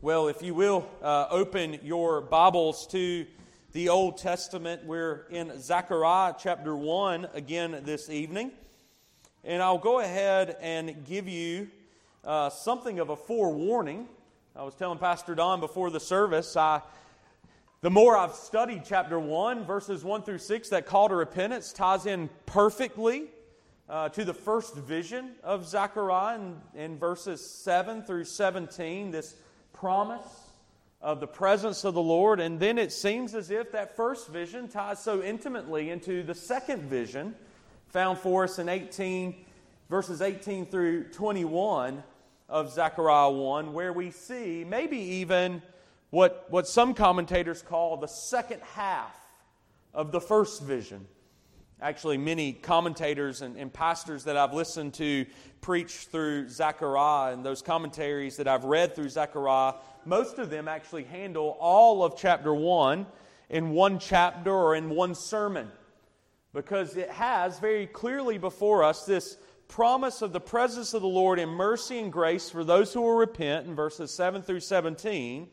Well, if you will, uh, open your Bibles to the Old Testament. We're in Zechariah chapter 1 again this evening. And I'll go ahead and give you uh, something of a forewarning. I was telling Pastor Don before the service, I, the more I've studied chapter 1, verses 1 through 6, that call to repentance ties in perfectly uh, to the first vision of Zechariah in, in verses 7 through 17. This promise of the presence of the Lord. And then it seems as if that first vision ties so intimately into the second vision found for us in 18, verses 18 through 21 of Zechariah 1, where we see maybe even what, what some commentators call the second half of the first vision. Actually, many commentators and, and, pastors that I've listened to preach through Zechariah and those commentaries that I've read through Zechariah, most of them actually handle all of chapter 1 in one chapter or in one sermon because it has very clearly before us this promise of the presence of the Lord in mercy and grace for those who will repent in verses 7 through 17.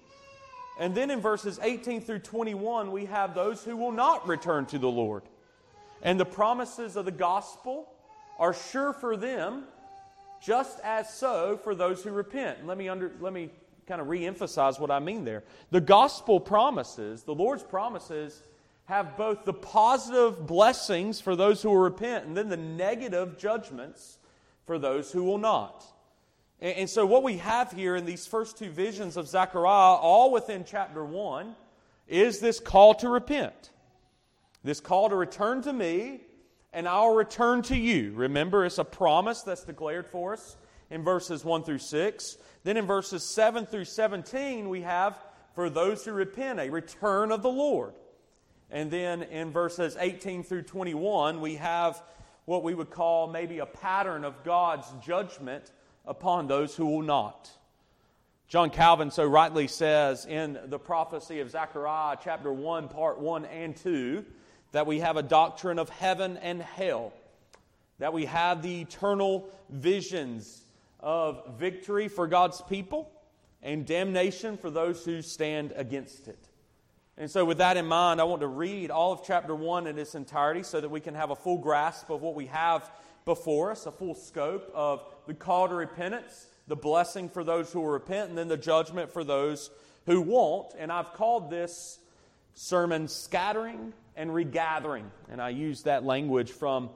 And then in verses 18 through 21, we have those who will not return to the Lord. And the promises of the gospel are sure for them, just as so for those who repent. let me, under, let me kind of reemphasize what I mean there. The gospel promises, the Lord's promises, have both the positive blessings for those who will repent and then the negative judgments for those who will not. And, and so, what we have here in these first two visions of Zechariah, all within chapter 1, is this call to repent. This call to return to me, and I'll return to you. Remember, it's a promise that's declared for us in verses 1 through 6. Then in verses 7 through 17, we have, for those who repent, a return of the Lord. And then in verses 18 through 21, we have what we would call maybe a pattern of God's judgment upon those who will not. John Calvin so rightly says in the prophecy of Zechariah, chapter 1, part 1 and 2, that we have a doctrine of heaven and hell, that we have the eternal visions of victory for God's people and damnation for those who stand against it. And so, with that in mind, I want to read all of chapter 1 in its entirety so that we can have a full grasp of what we have before us, a full scope of the call to repentance, the blessing for those who will repent, and then the judgment for those who won't. And I've called this sermon Scattering and regathering. And I use that language from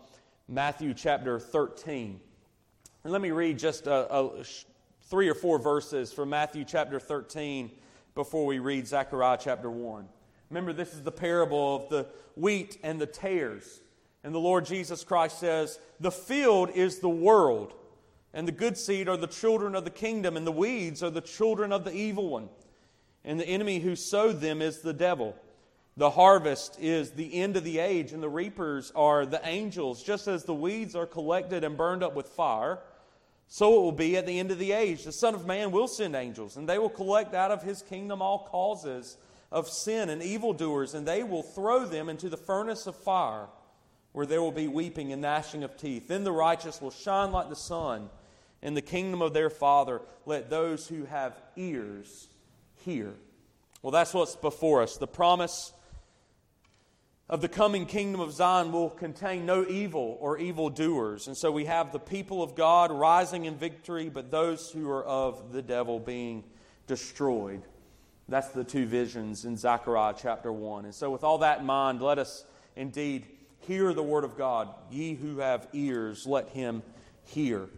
Matthew chapter 13. And let me read just a, a, three or four verses from Matthew chapter 13 before we read Zechariah chapter 1. Remember, this is the parable of the wheat and the tares. And the Lord Jesus Christ says, The field is the world, and the good seed are the children of the kingdom, and the weeds are the children of the evil one. And the enemy who sowed them is the devil. The harvest is the end of the age, and the reapers are the angels. Just as the weeds are collected and burned up with fire, so it will be at the end of the age. The Son of Man will send angels, and they will collect out of his kingdom all causes of sin and evildoers, and they will throw them into the furnace of fire, where there will be weeping and gnashing of teeth. Then the righteous will shine like the sun in the kingdom of their Father. Let those who have ears hear. Well, that's what's before us. The promise of the coming kingdom of Zion will contain no evil or evildoers. And so we have the people of God rising in victory, but those who are of the devil being destroyed. That's the two visions in Zechariah chapter 1. And so, with all that in mind, let us indeed hear the word of God. Ye who have ears, let him hear.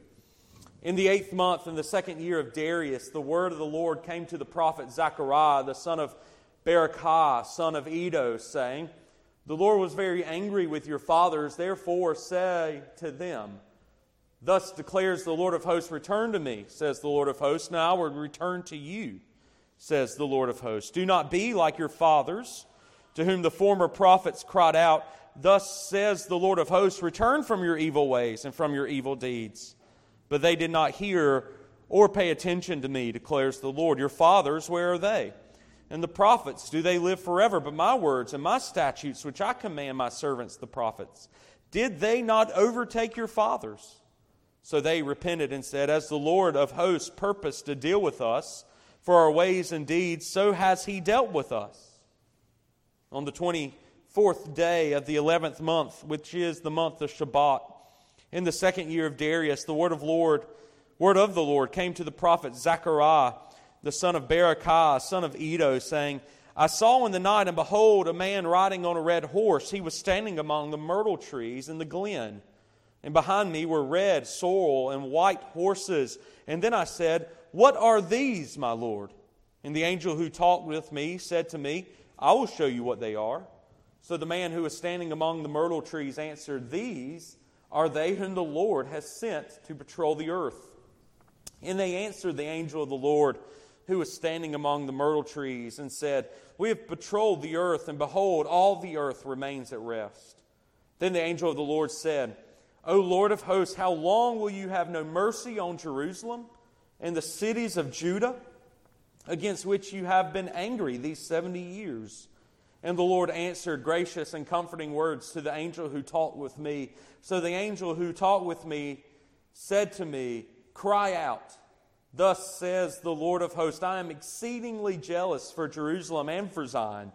In the eighth month, in the second year of Darius, the word of the Lord came to the prophet Zechariah, the son of Berechiah, son of Iddo, saying, the Lord was very angry with your fathers, therefore say to them, Thus declares the Lord of hosts, Return to me, says the Lord of hosts. Now I will return to you, says the Lord of hosts. Do not be like your fathers, to whom the former prophets cried out, Thus says the Lord of hosts, Return from your evil ways and from your evil deeds. But they did not hear or pay attention to me, declares the Lord. Your fathers, where are they? And the prophets, do they live forever? But my words and my statutes, which I command my servants, the prophets, did they not overtake your fathers? So they repented and said, As the Lord of hosts purposed to deal with us, for our ways and deeds, so has he dealt with us. On the 24th day of the 11th month, which is the month of Shebat, in the second year of Darius, the word of Lord, word of the Lord came to the prophet Zechariah, the son of Berechiah, son of Iddo, saying, I saw in the night, and behold, a man riding on a red horse. He was standing among the myrtle trees in the glen. And behind me were red, sorrel, and white horses. And then I said, What are these, my Lord? And the angel who talked with me said to me, I will show you what they are. So the man who was standing among the myrtle trees answered, These are they whom the Lord has sent to patrol the earth. And they answered the angel of the Lord who was standing among the myrtle trees and said, We have patrolled the earth, and behold, all the earth remains at rest. Then the angel of the Lord said, O Lord of hosts, how long will you have no mercy on Jerusalem and the cities of Judah, against which you have been angry these 70 years? And the Lord answered gracious and comforting words to the angel who talked with me. So the angel who talked with me said to me, Cry out. Thus says the Lord of hosts I am exceedingly jealous for Jerusalem and for Zion,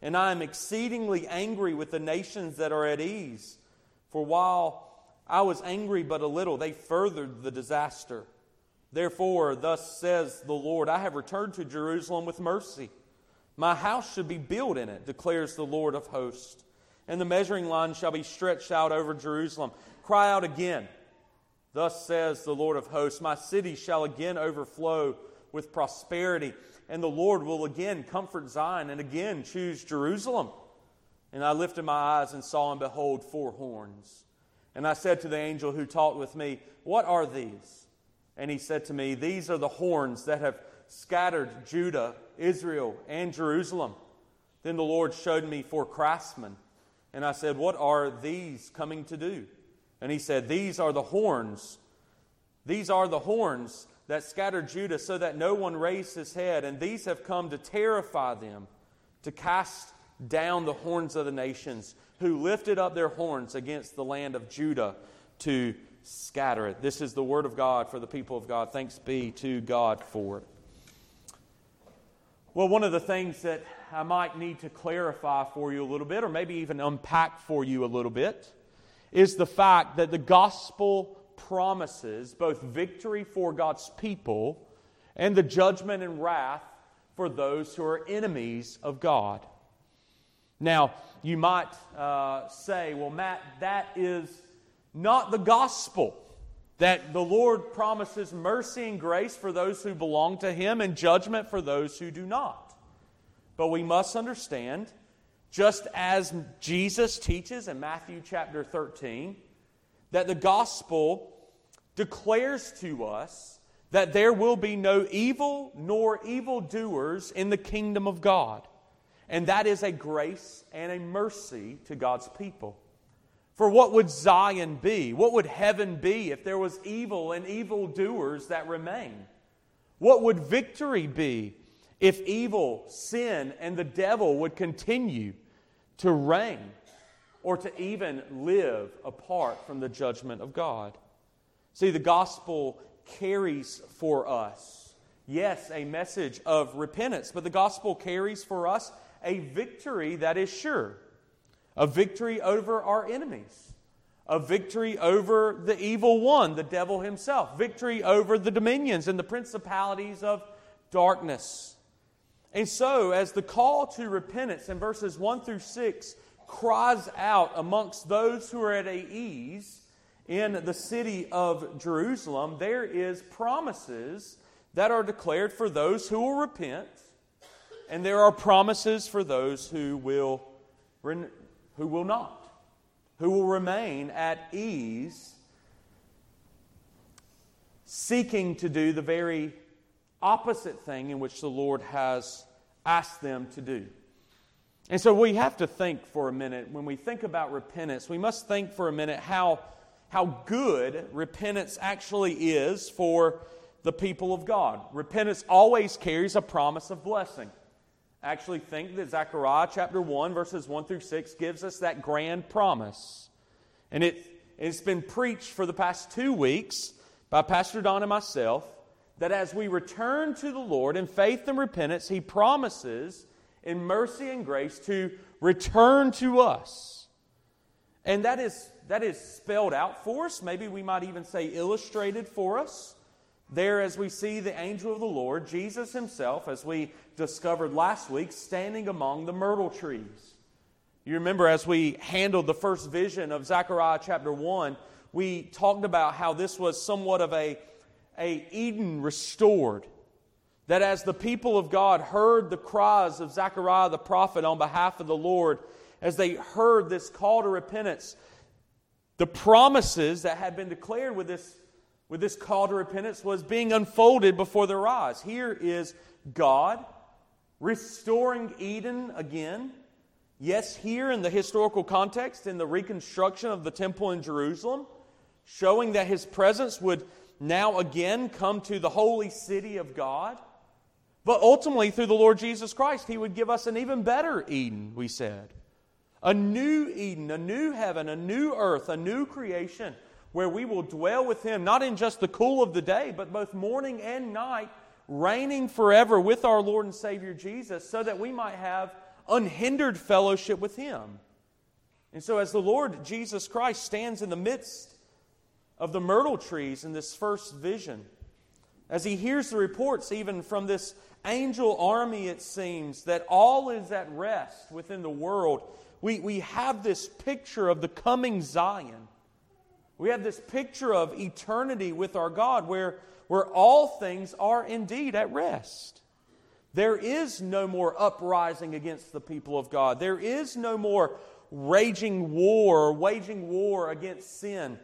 and I am exceedingly angry with the nations that are at ease. For while I was angry but a little. They furthered the disaster. Therefore, thus says the Lord I have returned to Jerusalem with mercy. My house should be built in it, declares the Lord of hosts. And the measuring line shall be stretched out over Jerusalem. Cry out again. Thus says the Lord of hosts My city shall again overflow with prosperity, and the Lord will again comfort Zion and again choose Jerusalem. And I lifted my eyes and saw, and behold, four horns. And I said to the angel who talked with me, What are these? And he said to me, These are the horns that have scattered Judah, Israel, and Jerusalem. Then the Lord showed me four craftsmen. And I said, What are these coming to do? And he said, These are the horns. These are the horns that scattered Judah so that no one raised his head. And these have come to terrify them, to cast down the horns of the nations, who lifted up their horns against the land of Judah to scatter it. This is the word of God for the people of God. Thanks be to God for it. Well, one of the things that I might need to clarify for you a little bit, or maybe even unpack for you a little bit, is the fact that the gospel promises both victory for God's people and the judgment and wrath for those who are enemies of God. Now, you might uh, say, well, Matt, that is not the gospel. That the Lord promises mercy and grace for those who belong to Him and judgment for those who do not. But we must understand, just as Jesus teaches in Matthew chapter 13, that the gospel declares to us that there will be no evil nor evildoers in the kingdom of God. And that is a grace and a mercy to God's people. For what would Zion be? What would heaven be if there was evil and evildoers that remain? What would victory be if evil, sin, and the devil would continue to reign or to even live apart from the judgment of God? See, the gospel carries for us, yes, a message of repentance, but the gospel carries for us a victory that is sure, a victory over our enemies, a victory over the evil one, the devil himself, victory over the dominions and the principalities of darkness. And so, as the call to repentance in verses 1 through 6 cries out amongst those who are at ease in the city of Jerusalem, there is promises that are declared for those who will repent and there are promises for those who will, who will not, who will remain at ease, seeking to do the very opposite thing in which the Lord has asked them to do. And so we have to think for a minute, when we think about repentance, we must think for a minute how, how good repentance actually is for the people of God. Repentance always carries a promise of blessing actually think that Zechariah chapter 1, verses 1 through 6 gives us that grand promise. And it, it's been preached for the past two weeks by Pastor Don and myself that as we return to the Lord in faith and repentance, He promises in mercy and grace to return to us. And that is, that is spelled out for us. Maybe we might even say illustrated for us. There, as we see the angel of the Lord, Jesus Himself, as we discovered last week, standing among the myrtle trees. You remember as we handled the first vision of Zechariah chapter 1, we talked about how this was somewhat of a, a Eden restored. That as the people of God heard the cries of Zechariah the prophet on behalf of the Lord, as they heard this call to repentance, the promises that had been declared with this, with this call to repentance was being unfolded before their eyes. Here is God restoring Eden again Yes, here in the historical context, in the reconstruction of the temple in Jerusalem, showing that his presence would now again come to the holy city of God. But ultimately, through the Lord Jesus Christ, he would give us an even better Eden, we said. A new Eden, a new heaven, a new earth, a new creation where we will dwell with him, not in just the cool of the day, but both morning and night, reigning forever with our Lord and Savior Jesus, so that we might have unhindered fellowship with Him. And so, as the Lord Jesus Christ stands in the midst of the myrtle trees in this first vision, as he hears the reports, even from this angel army, it seems, that all is at rest within the world, we, we have this picture of the coming Zion. We have this picture of eternity with our God where, where all things are indeed at rest. There is no more uprising against the people of God. There is no more raging war waging war against sin.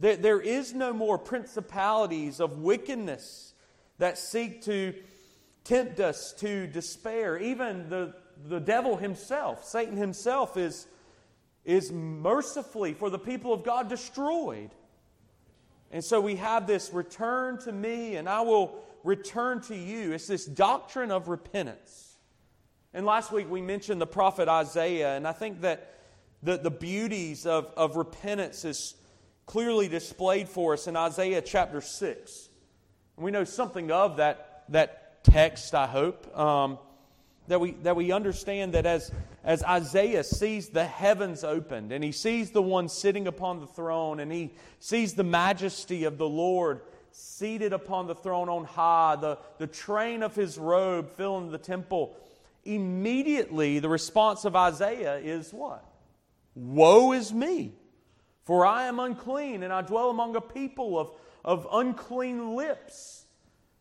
There, is no more principalities of wickedness that seek to tempt us to despair. Even the, the devil himself, Satan himself, is, is mercifully for the people of God destroyed. And so we have this return to me, and I will return to you. It's this doctrine of repentance. And last week we mentioned the prophet Isaiah, and I think that the, the beauties of, of repentance is clearly displayed for us in Isaiah chapter 6. And we know something of that, that text, I hope. Um, that we, that we understand that as, as Isaiah sees the heavens opened and he sees the one sitting upon the throne and he sees the majesty of the Lord seated upon the throne on high, the, the train of his robe filling the temple, immediately the response of Isaiah is what? Woe is me, for I am unclean and I dwell among a people of, of unclean lips.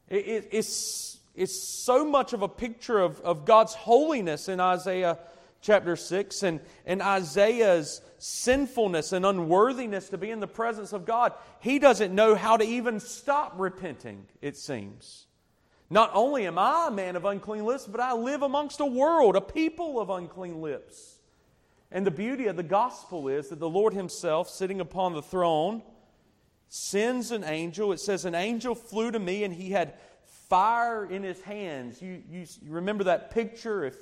It, it, it's, it's so much of a picture of, of God's holiness in Isaiah chapter 6 and, and Isaiah's sinfulness and unworthiness to be in the presence of God, he doesn't know how to even stop repenting, it seems. Not only am I a man of unclean lips, but I live amongst a world, a people of unclean lips. And the beauty of the gospel is that the Lord Himself, sitting upon the throne, sends an angel. It says, An angel flew to me, and he had fire in his hands. You, you, you remember that picture? If,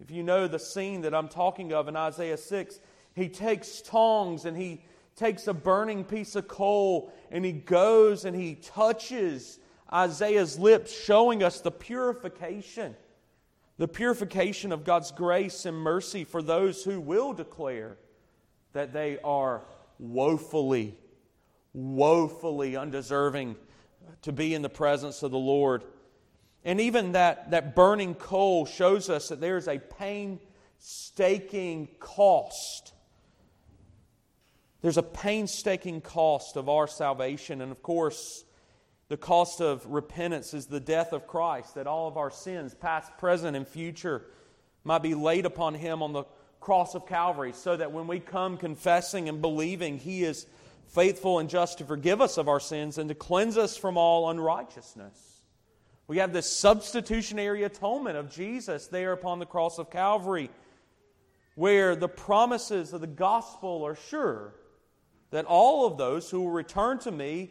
if you know the scene that I'm talking of in Isaiah 6, he takes tongs and he takes a burning piece of coal and he goes and he touches Isaiah's lips, showing us the purification, the purification of God's grace and mercy for those who will declare that they are woefully, woefully undeserving to be in the presence of the Lord. And even that, that burning coal shows us that there is a painstaking cost there's a painstaking cost of our salvation. And of course, the cost of repentance is the death of Christ, that all of our sins, past, present, and future, might be laid upon Him on the cross of Calvary, so that when we come confessing and believing, He is faithful and just to forgive us of our sins and to cleanse us from all unrighteousness. We have this substitutionary atonement of Jesus there upon the cross of Calvary, where the promises of the gospel are sure that all of those who will return to me,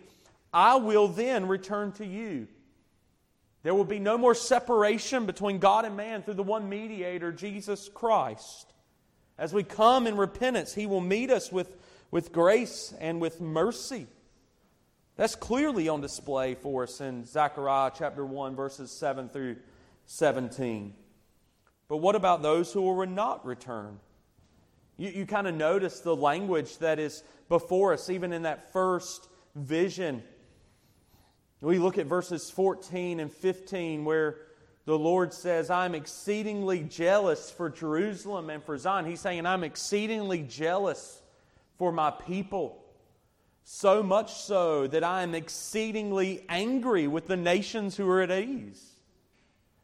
I will then return to you. There will be no more separation between God and man through the one mediator, Jesus Christ. As we come in repentance, He will meet us with, with grace and with mercy. That's clearly on display for us in Zechariah chapter 1, verses 7 through 17. But what about those who will not return? You, you kind of notice the language that is before us, even in that first vision. We look at verses 14 and 15 where the Lord says, I'm exceedingly jealous for Jerusalem and for Zion. He's saying, I'm exceedingly jealous for my people. So much so that I am exceedingly angry with the nations who are at ease.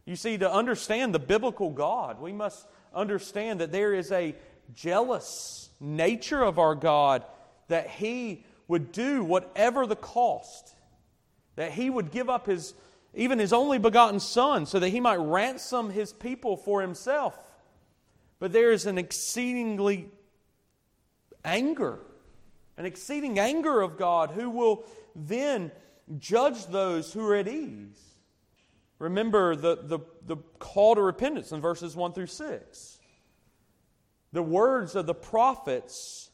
You see, to understand the biblical God, we must understand that there is a jealous nature of our God, that He would do whatever the cost, that He would give up His even His only begotten Son, so that He might ransom His people for Himself. But there is an exceedingly anger, an exceeding anger of God who will then judge those who are at ease. Remember the, the, the call to repentance in verses 1 through 6. The words of the prophets,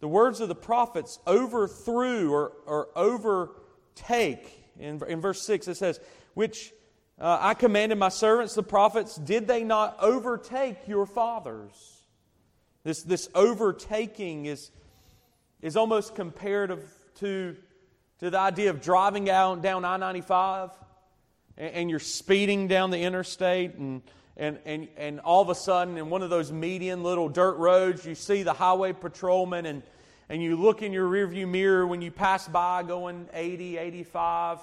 the words of the prophets overthrew or, or overtake. In, in verse 6 it says, Which uh, I commanded my servants, the prophets, did they not overtake your fathers? This, this overtaking is, is almost comparative to, to the idea of driving out down I 95 and, and you're speeding down the interstate and and, and, and all of a sudden in one of those median little dirt roads you see the highway patrolman and, and you look in your rearview mirror when you pass by going 80 85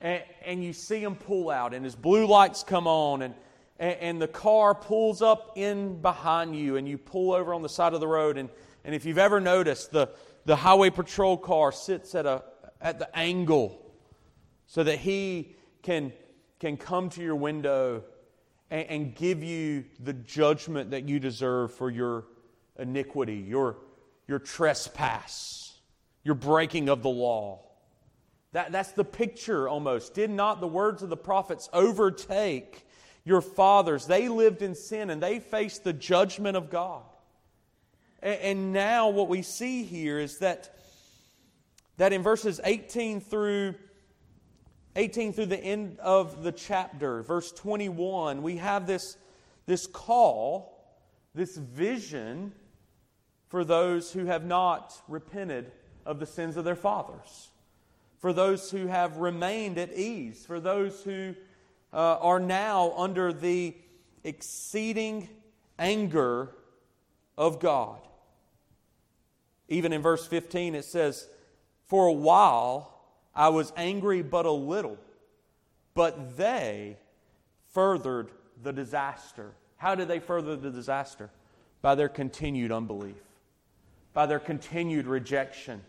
and, and you see him pull out and his blue lights come on and, and, and the car pulls up in behind you and you pull over on the side of the road and, and if you've ever noticed the, the highway patrol car sits at, a, at the angle so that he can, can come to your window and, and give you the judgment that you deserve for your iniquity, your, your trespass, your breaking of the law. That, that's the picture almost. Did not the words of the prophets overtake your fathers? They lived in sin and they faced the judgment of God. And, and now what we see here is that, that in verses 18 through 18 through the end of the chapter, verse 21, we have this, this call, this vision for those who have not repented of the sins of their fathers, for those who have remained at ease, for those who uh, are now under the exceeding anger of God. Even in verse 15, it says, For a while, I was angry but a little, but they furthered the disaster. How did they further the disaster? By their continued unbelief, by their continued rejection,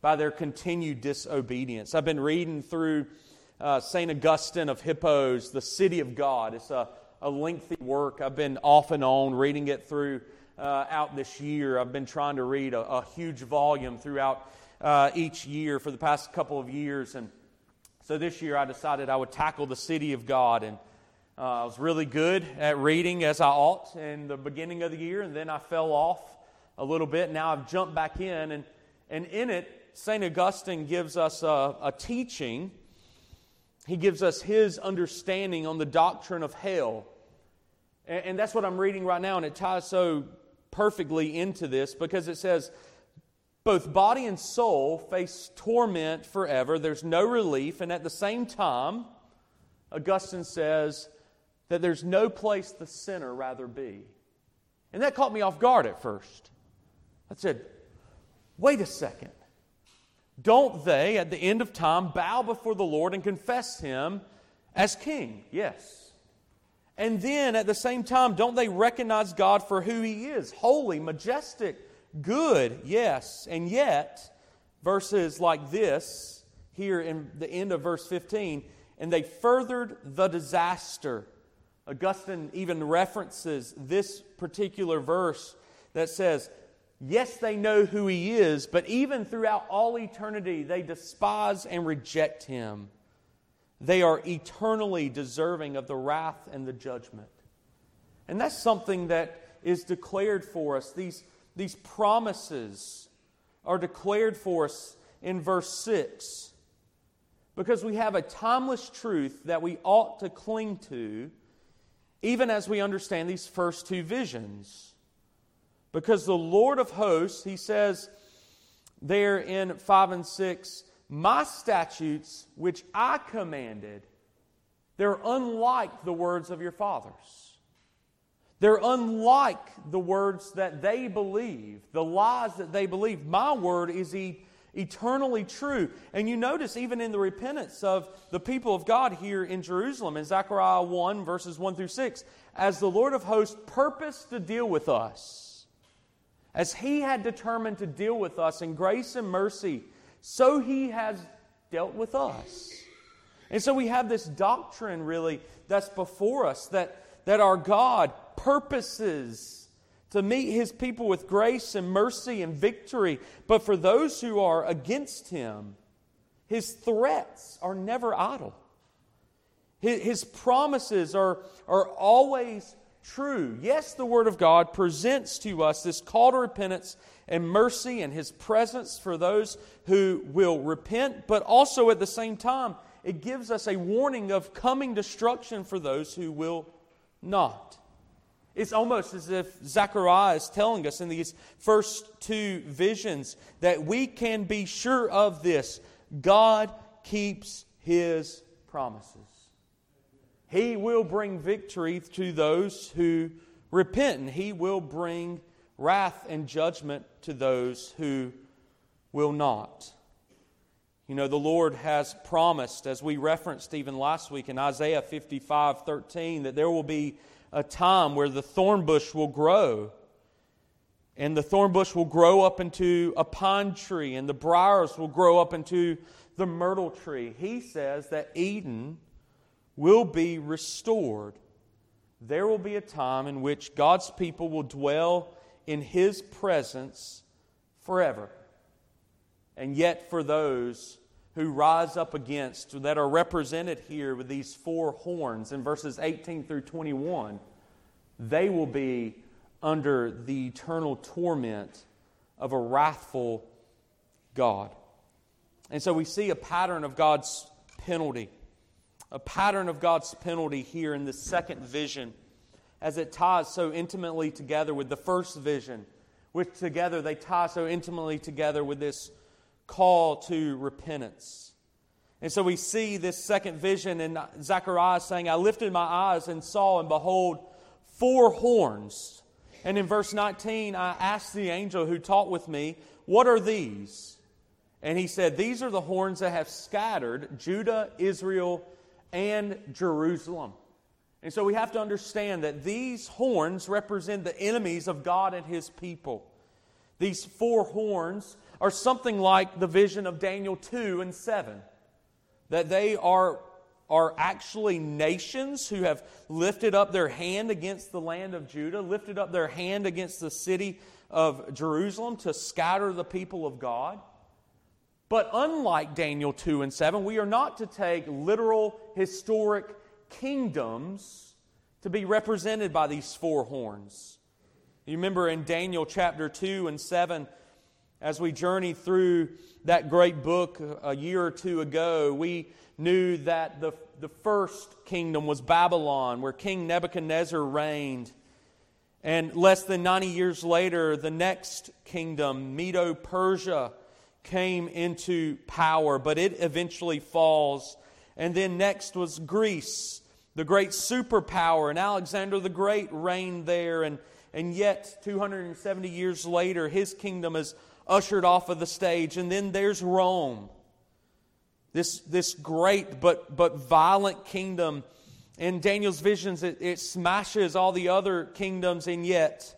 by their continued disobedience. I've been reading through uh, St. Augustine of Hippo's, The City of God. It's a, a lengthy work. I've been off and on reading it through uh, out this year. I've been trying to read a, a huge volume throughout uh, each year for the past couple of years. And so this year I decided I would tackle the city of God. And uh, I was really good at reading as I ought in the beginning of the year, and then I fell off a little bit. Now I've jumped back in, and, and in it, St. Augustine gives us a, a teaching. He gives us his understanding on the doctrine of hell. And, and that's what I'm reading right now, and it ties so perfectly into this because it says, both body and soul face torment forever. There's no relief. And at the same time, Augustine says that there's no place the sinner rather be. And that caught me off guard at first. I said, wait a second. Don't they, at the end of time, bow before the Lord and confess Him as King? Yes. And then at the same time, don't they recognize God for who He is? Holy, majestic, good, yes. And yet, verses like this, here in the end of verse 15, and they furthered the disaster. Augustine even references this particular verse that says, Yes, they know who he is, but even throughout all eternity, they despise and reject him. They are eternally deserving of the wrath and the judgment. And that's something that is declared for us. These these promises are declared for us in verse 6 because we have a timeless truth that we ought to cling to even as we understand these first two visions. Because the Lord of hosts, he says there in 5 and 6, my statutes which I commanded, they're unlike the words of your fathers. They're unlike the words that they believe, the lies that they believe. My word is e- eternally true. And you notice, even in the repentance of the people of God here in Jerusalem, in Zechariah 1, verses 1 through 6, as the Lord of hosts purposed to deal with us, as He had determined to deal with us in grace and mercy, so He has dealt with us. And so we have this doctrine, really, that's before us that, that our God purposes to meet his people with grace and mercy and victory. But for those who are against him, his threats are never idle. His, promises are, are always true. Yes, the Word of God presents to us this call to repentance and mercy and His presence for those who will repent, but also at the same time, it gives us a warning of coming destruction for those who will not. It's almost as if Zechariah is telling us in these first two visions that we can be sure of this God keeps his promises. He will bring victory to those who repent, and he will bring wrath and judgment to those who will not. You know, the Lord has promised, as we referenced even last week in Isaiah 55 13, that there will be a time where the thorn bush will grow. And the thorn bush will grow up into a pine tree, and the briars will grow up into the myrtle tree. He says that Eden will be restored. There will be a time in which God's people will dwell in His presence forever. And yet, for those who rise up against, that are represented here with these four horns in verses 18 through 21, they will be under the eternal torment of a wrathful God. And so we see a pattern of God's penalty, a pattern of God's penalty here in the second vision as it ties so intimately together with the first vision, which together they tie so intimately together with this call to repentance. And so we see this second vision in Zechariah saying, I lifted my eyes and saw, and behold, four horns. And in verse 19, I asked the angel who talked with me, What are these? And he said, These are the horns that have scattered Judah, Israel, and Jerusalem. And so we have to understand that these horns represent the enemies of God and his people. These four horns are something like the vision of Daniel 2 and 7. That they are, are actually nations who have lifted up their hand against the land of Judah, lifted up their hand against the city of Jerusalem to scatter the people of God. But unlike Daniel 2 and 7, we are not to take literal historic kingdoms to be represented by these four horns. You remember in Daniel chapter 2 and 7, as we journey through that great book a year or two ago, we knew that the, the first kingdom was Babylon, where King Nebuchadnezzar reigned. And less than 90 years later, the next kingdom, Medo Persia, came into power, but it eventually falls. And then next was Greece, the great superpower, and Alexander the Great reigned there. And, and yet, 270 years later, his kingdom is ushered off of the stage. And then there's Rome, this, this great but, but violent kingdom. In Daniel's visions, it, it smashes all the other kingdoms, and yet,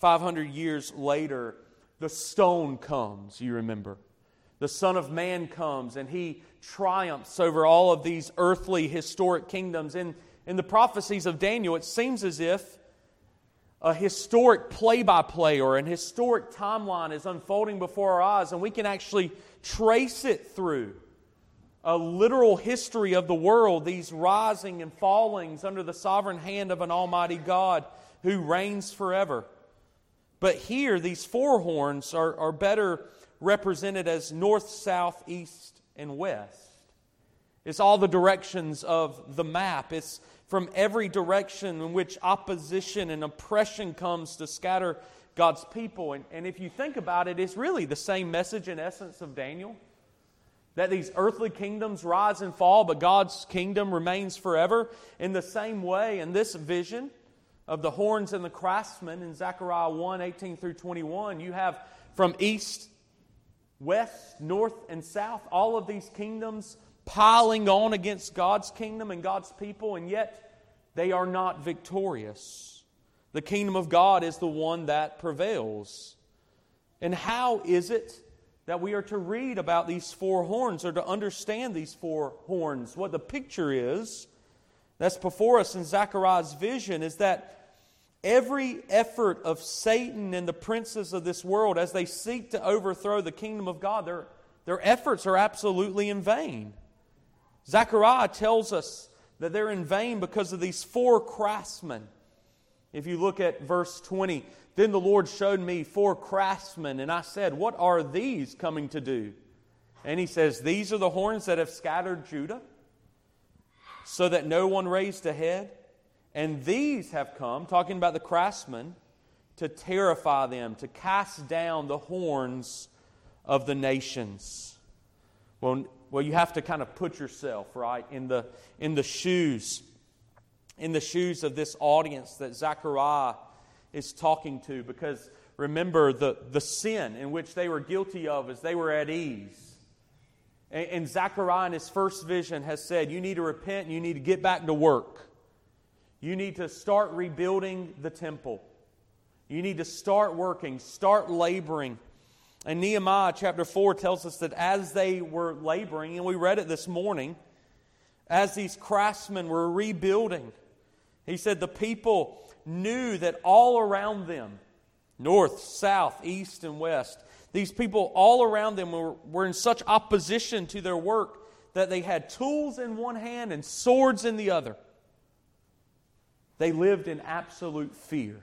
500 years later, the stone comes, you remember. The Son of Man comes, and he triumphs over all of these earthly historic kingdoms. In, in the prophecies of Daniel, it seems as if a historic play by play or an historic timeline is unfolding before our eyes, and we can actually trace it through a literal history of the world, these rising and fallings under the sovereign hand of an Almighty God who reigns forever. But here, these four horns are, are better represented as north, south, east, and west. It's all the directions of the map. It's from every direction in which opposition and oppression comes to scatter God's people. And, and if you think about it, it's really the same message in essence of Daniel that these earthly kingdoms rise and fall, but God's kingdom remains forever. In the same way, in this vision of the horns and the craftsmen in Zechariah 1 18 through 21, you have from east, west, north, and south all of these kingdoms piling on against God's kingdom and God's people, and yet they are not victorious. The kingdom of God is the one that prevails. And how is it that we are to read about these four horns or to understand these four horns? What the picture is that's before us in Zechariah's vision is that every effort of Satan and the princes of this world as they seek to overthrow the kingdom of God, their, their efforts are absolutely in vain. Zechariah tells us that they're in vain because of these four craftsmen. If you look at verse 20, then the Lord showed me four craftsmen, and I said, What are these coming to do? And he says, These are the horns that have scattered Judah, so that no one raised a head. And these have come, talking about the craftsmen, to terrify them, to cast down the horns of the nations. Well, well, you have to kind of put yourself, right, in the, in the shoes, in the shoes of this audience that Zechariah is talking to, because remember the, the sin in which they were guilty of as they were at ease. And, and Zechariah in his first vision has said, You need to repent and you need to get back to work. You need to start rebuilding the temple. You need to start working, start laboring. And Nehemiah chapter 4 tells us that as they were laboring, and we read it this morning, as these craftsmen were rebuilding, he said the people knew that all around them, north, south, east, and west, these people all around them were, were in such opposition to their work that they had tools in one hand and swords in the other. They lived in absolute fear.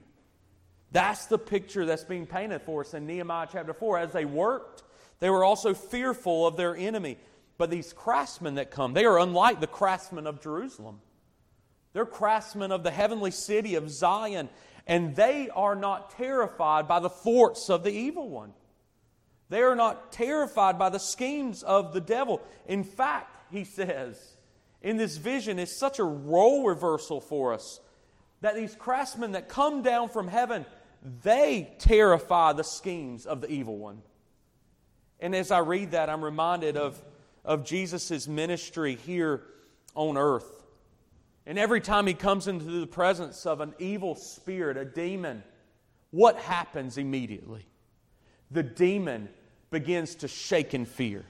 That's the picture that's being painted for us in Nehemiah chapter 4. As they worked, they were also fearful of their enemy. But these craftsmen that come, they are unlike the craftsmen of Jerusalem. They're craftsmen of the heavenly city of Zion, and they are not terrified by the forts of the evil one. They are not terrified by the schemes of the devil. In fact, he says, in this vision, is such a role reversal for us that these craftsmen that come down from heaven they terrify the schemes of the evil one. And as I read that, I'm reminded of, of Jesus' ministry here on earth. And every time he comes into the presence of an evil spirit, a demon, what happens immediately? The demon begins to shake in fear.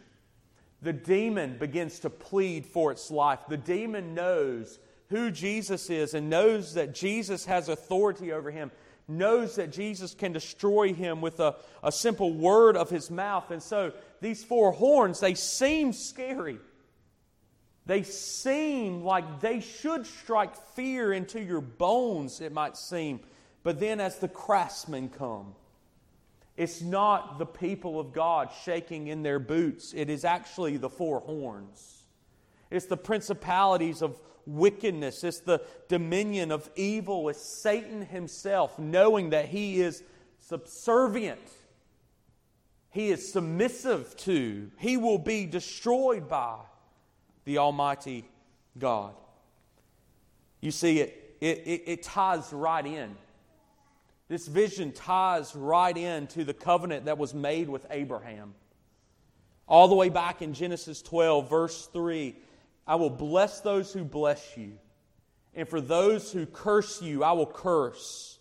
The demon begins to plead for its life. The demon knows who Jesus is and knows that Jesus has authority over him knows that Jesus can destroy him with a, a simple word of his mouth. And so these four horns, they seem scary. They seem like they should strike fear into your bones, it might seem. But then as the craftsmen come, it's not the people of God shaking in their boots, it is actually the four horns. It's the principalities of wickedness, it's the dominion of evil, it's Satan himself, knowing that he is subservient, he is submissive to, he will be destroyed by the Almighty God. You see, it, it, it, ties right in. This vision ties right into the covenant that was made with Abraham. All the way back in Genesis 12, verse 3, I will bless those who bless you, and for those who curse you, I will curse.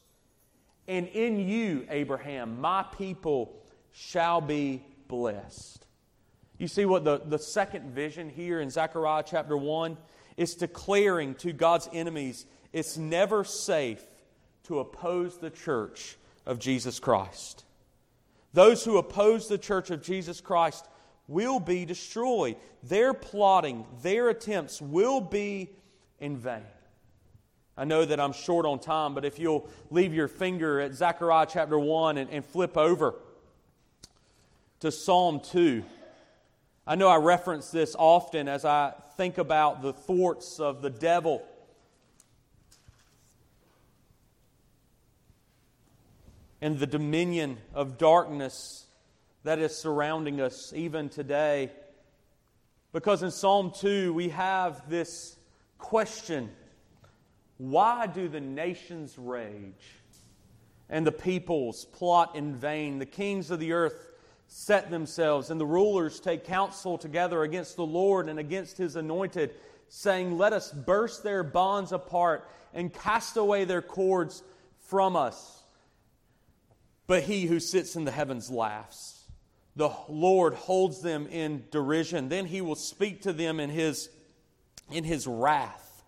And in you, Abraham, my people shall be blessed. You see what the, the second vision here in Zechariah chapter 1 is declaring to God's enemies it's never safe to oppose the church of Jesus Christ. Those who oppose the church of Jesus Christ will be destroyed. Their plotting, their attempts will be in vain. I know that I'm short on time, but if you'll leave your finger at Zechariah chapter 1 and, and flip over, to Psalm 2. I know I reference this often as I think about the thwarts of the devil. And the dominion of darkness that is surrounding us even today. Because in Psalm 2, we have this question Why do the nations rage and the peoples plot in vain? The kings of the earth set themselves, and the rulers take counsel together against the Lord and against his anointed, saying, Let us burst their bonds apart and cast away their cords from us. But he who sits in the heavens laughs the Lord holds them in derision. Then he will speak to them in his, in his wrath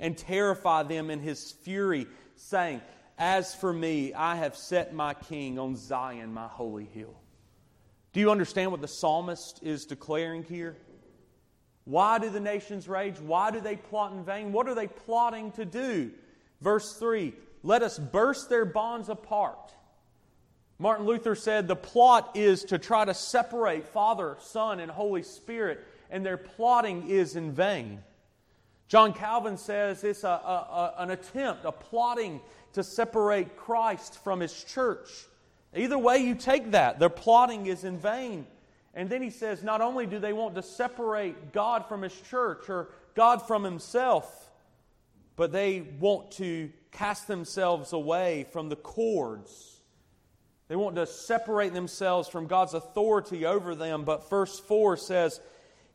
and terrify them in his fury, saying, As for me, I have set my king on Zion, my holy hill. Do you understand what the psalmist is declaring here? Why do the nations rage? Why do they plot in vain? What are they plotting to do? Verse 3 Let us burst their bonds apart Martin Luther said the plot is to try to separate Father, Son, and Holy Spirit, and their plotting is in vain. John Calvin says it's a, a, a, an attempt, a plotting to separate Christ from his church. Either way you take that, their plotting is in vain. And then he says not only do they want to separate God from his church or God from himself, but they want to cast themselves away from the cords they want to separate themselves from God's authority over them. But verse 4 says,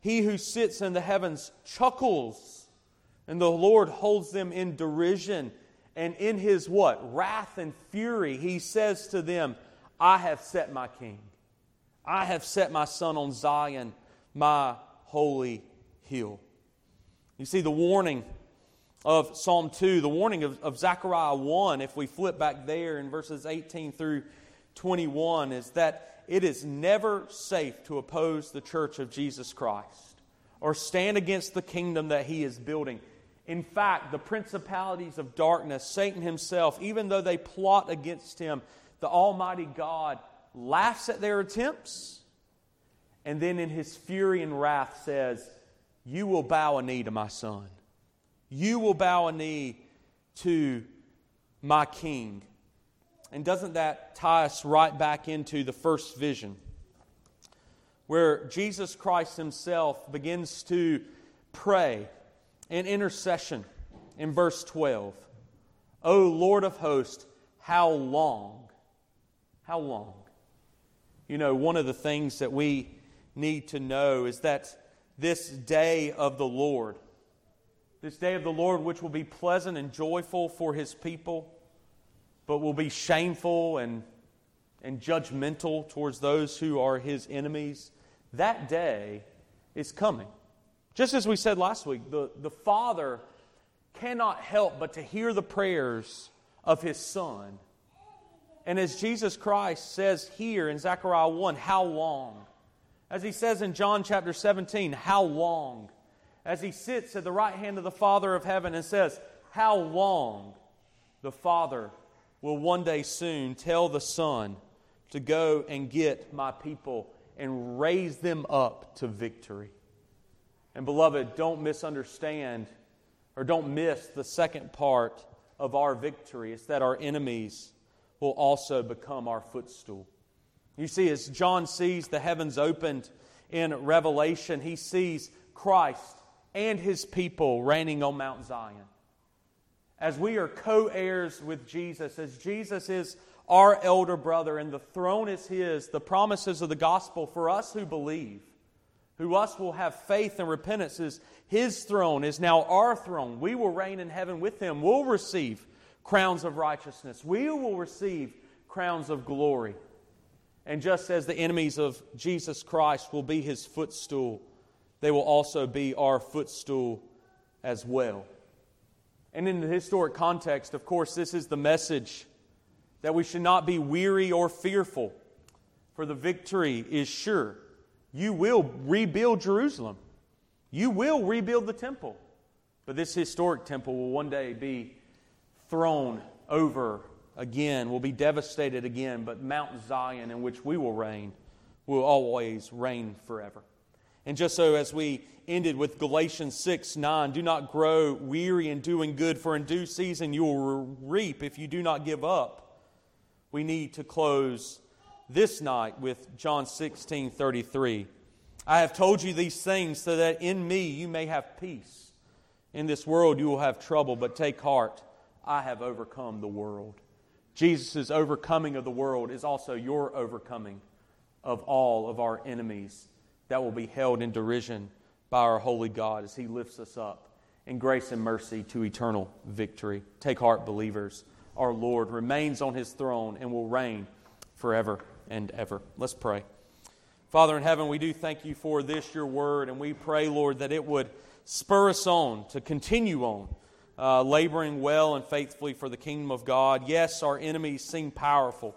He who sits in the heavens chuckles, and the Lord holds them in derision. And in his what? Wrath and fury, he says to them, I have set my king. I have set my son on Zion, my holy hill. You see, the warning of Psalm 2, the warning of, of Zechariah 1, if we flip back there in verses 18 through 21 is that it is never safe to oppose the church of Jesus Christ or stand against the kingdom that he is building. In fact, the principalities of darkness, Satan himself, even though they plot against him, the Almighty God laughs at their attempts and then in his fury and wrath says, You will bow a knee to my son. You will bow a knee to my king. And doesn't that tie us right back into the first vision? Where Jesus Christ Himself begins to pray in intercession in verse 12. O Lord of hosts, how long? How long? You know, one of the things that we need to know is that this day of the Lord, this day of the Lord, which will be pleasant and joyful for His people, but will be shameful and, and judgmental towards those who are his enemies, that day is coming. Just as we said last week, the, the Father cannot help but to hear the prayers of his Son. And as Jesus Christ says here in Zechariah 1, how long? As he says in John chapter 17, how long? As he sits at the right hand of the Father of heaven and says, how long? The Father will one day soon tell the Son to go and get my people and raise them up to victory. And, beloved, don't misunderstand or don't miss the second part of our victory. It's that our enemies will also become our footstool. You see, as John sees the heavens opened in Revelation, he sees Christ and his people reigning on Mount Zion as we are co heirs with Jesus, as Jesus is our elder brother and the throne is his, the promises of the gospel for us who believe, who us will have faith and repentance, is his throne is now our throne. We will reign in heaven with him. We'll receive crowns of righteousness. We will receive crowns of glory. And just as the enemies of Jesus Christ will be his footstool, they will also be our footstool as well. And in the historic context, of course, this is the message that we should not be weary or fearful, for the victory is sure. You will rebuild Jerusalem, you will rebuild the temple. But this historic temple will one day be thrown over again, will be devastated again. But Mount Zion, in which we will reign, will always reign forever. And just so as we ended with Galatians 6 9, do not grow weary in doing good, for in due season you will reap if you do not give up. We need to close this night with John 16 33. I have told you these things so that in me you may have peace. In this world you will have trouble, but take heart. I have overcome the world. Jesus' overcoming of the world is also your overcoming of all of our enemies that will be held in derision by our holy God as He lifts us up in grace and mercy to eternal victory. Take heart, believers. Our Lord remains on His throne and will reign forever and ever. Let's pray. Father in heaven, we do thank you for this, your word, and we pray, Lord, that it would spur us on to continue on, uh, laboring well and faithfully for the kingdom of God. Yes, our enemies seem powerful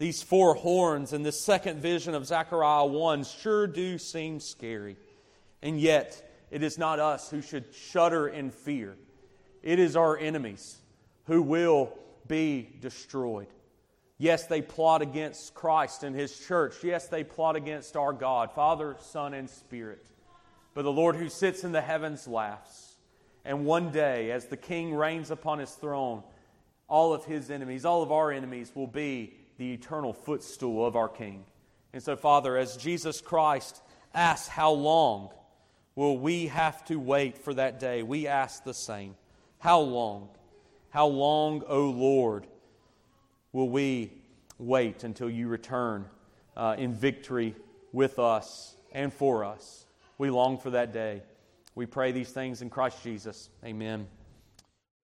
these four horns and this second vision of Zechariah 1 sure do seem scary. And yet, it is not us who should shudder in fear. It is our enemies who will be destroyed. Yes, they plot against Christ and His church. Yes, they plot against our God, Father, Son, and Spirit. But the Lord who sits in the heavens laughs. And one day, as the King reigns upon His throne, all of His enemies, all of our enemies will be the eternal footstool of our King. And so, Father, as Jesus Christ asks, How long will we have to wait for that day? We ask the same. How long? How long, O Lord, will we wait until you return uh, in victory with us and for us? We long for that day. We pray these things in Christ Jesus. Amen.